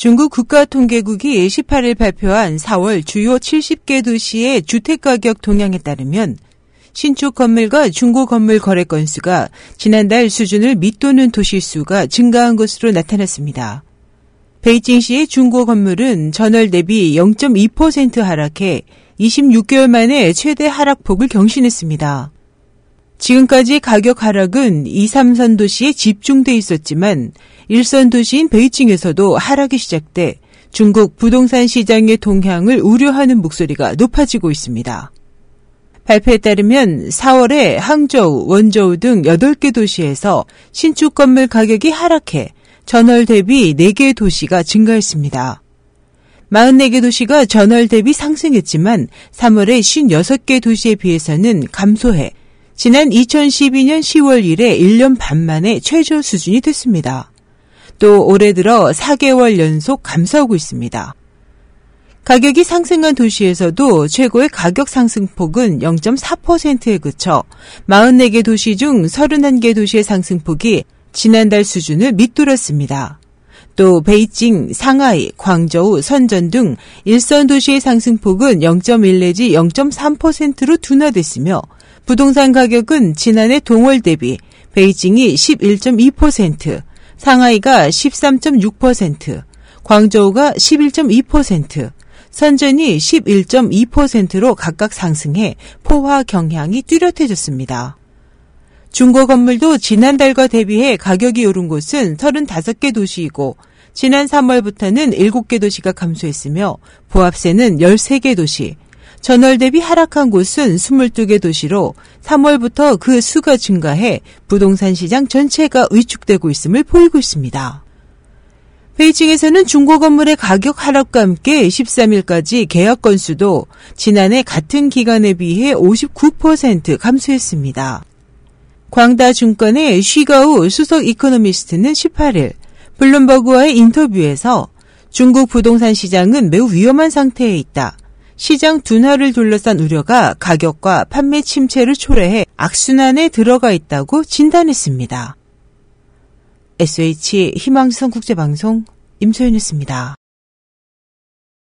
중국 국가통계국이 18일 발표한 4월 주요 70개 도시의 주택가격 동향에 따르면 신축 건물과 중고 건물 거래 건수가 지난달 수준을 밑도는 도시 수가 증가한 것으로 나타났습니다. 베이징시의 중고 건물은 전월 대비 0.2% 하락해 26개월 만에 최대 하락폭을 경신했습니다. 지금까지 가격 하락은 2, 3선 도시에 집중돼 있었지만 1선 도시인 베이징에서도 하락이 시작돼 중국 부동산 시장의 동향을 우려하는 목소리가 높아지고 있습니다. 발표에 따르면 4월에 항저우, 원저우 등 8개 도시에서 신축 건물 가격이 하락해 전월 대비 4개 도시가 증가했습니다. 44개 도시가 전월 대비 상승했지만 3월에 56개 도시에 비해서는 감소해 지난 2012년 10월 이래 1년 반 만에 최저 수준이 됐습니다. 또 올해 들어 4개월 연속 감소하고 있습니다. 가격이 상승한 도시에서도 최고의 가격 상승폭은 0.4%에 그쳐 44개 도시 중 31개 도시의 상승폭이 지난달 수준을 밑돌았습니다. 또 베이징, 상하이, 광저우, 선전 등 일선 도시의 상승폭은 0.1 내지 0.3%로 둔화됐으며 부동산 가격은 지난해 동월 대비 베이징이 11.2%, 상하이가 13.6%, 광저우가 11.2%, 선전이 11.2%로 각각 상승해 포화 경향이 뚜렷해졌습니다. 중고 건물도 지난달과 대비해 가격이 오른 곳은 35개 도시이고 지난 3월부터는 7개 도시가 감소했으며 보합세는 13개 도시, 전월 대비 하락한 곳은 22개 도시로 3월부터 그 수가 증가해 부동산 시장 전체가 위축되고 있음을 보이고 있습니다. 베이징에서는 중고 건물의 가격 하락과 함께 13일까지 계약 건수도 지난해 같은 기간에 비해 59% 감소했습니다. 광다증권의 쉬가우 수석 이코노미스트는 18일 블룸버그와의 인터뷰에서 중국 부동산 시장은 매우 위험한 상태에 있다. 시장 둔화를 둘러싼 우려가 가격과 판매 침체를 초래해 악순환에 들어가 있다고 진단했습니다. SH 희망성 국제방송 임소연이었습니다.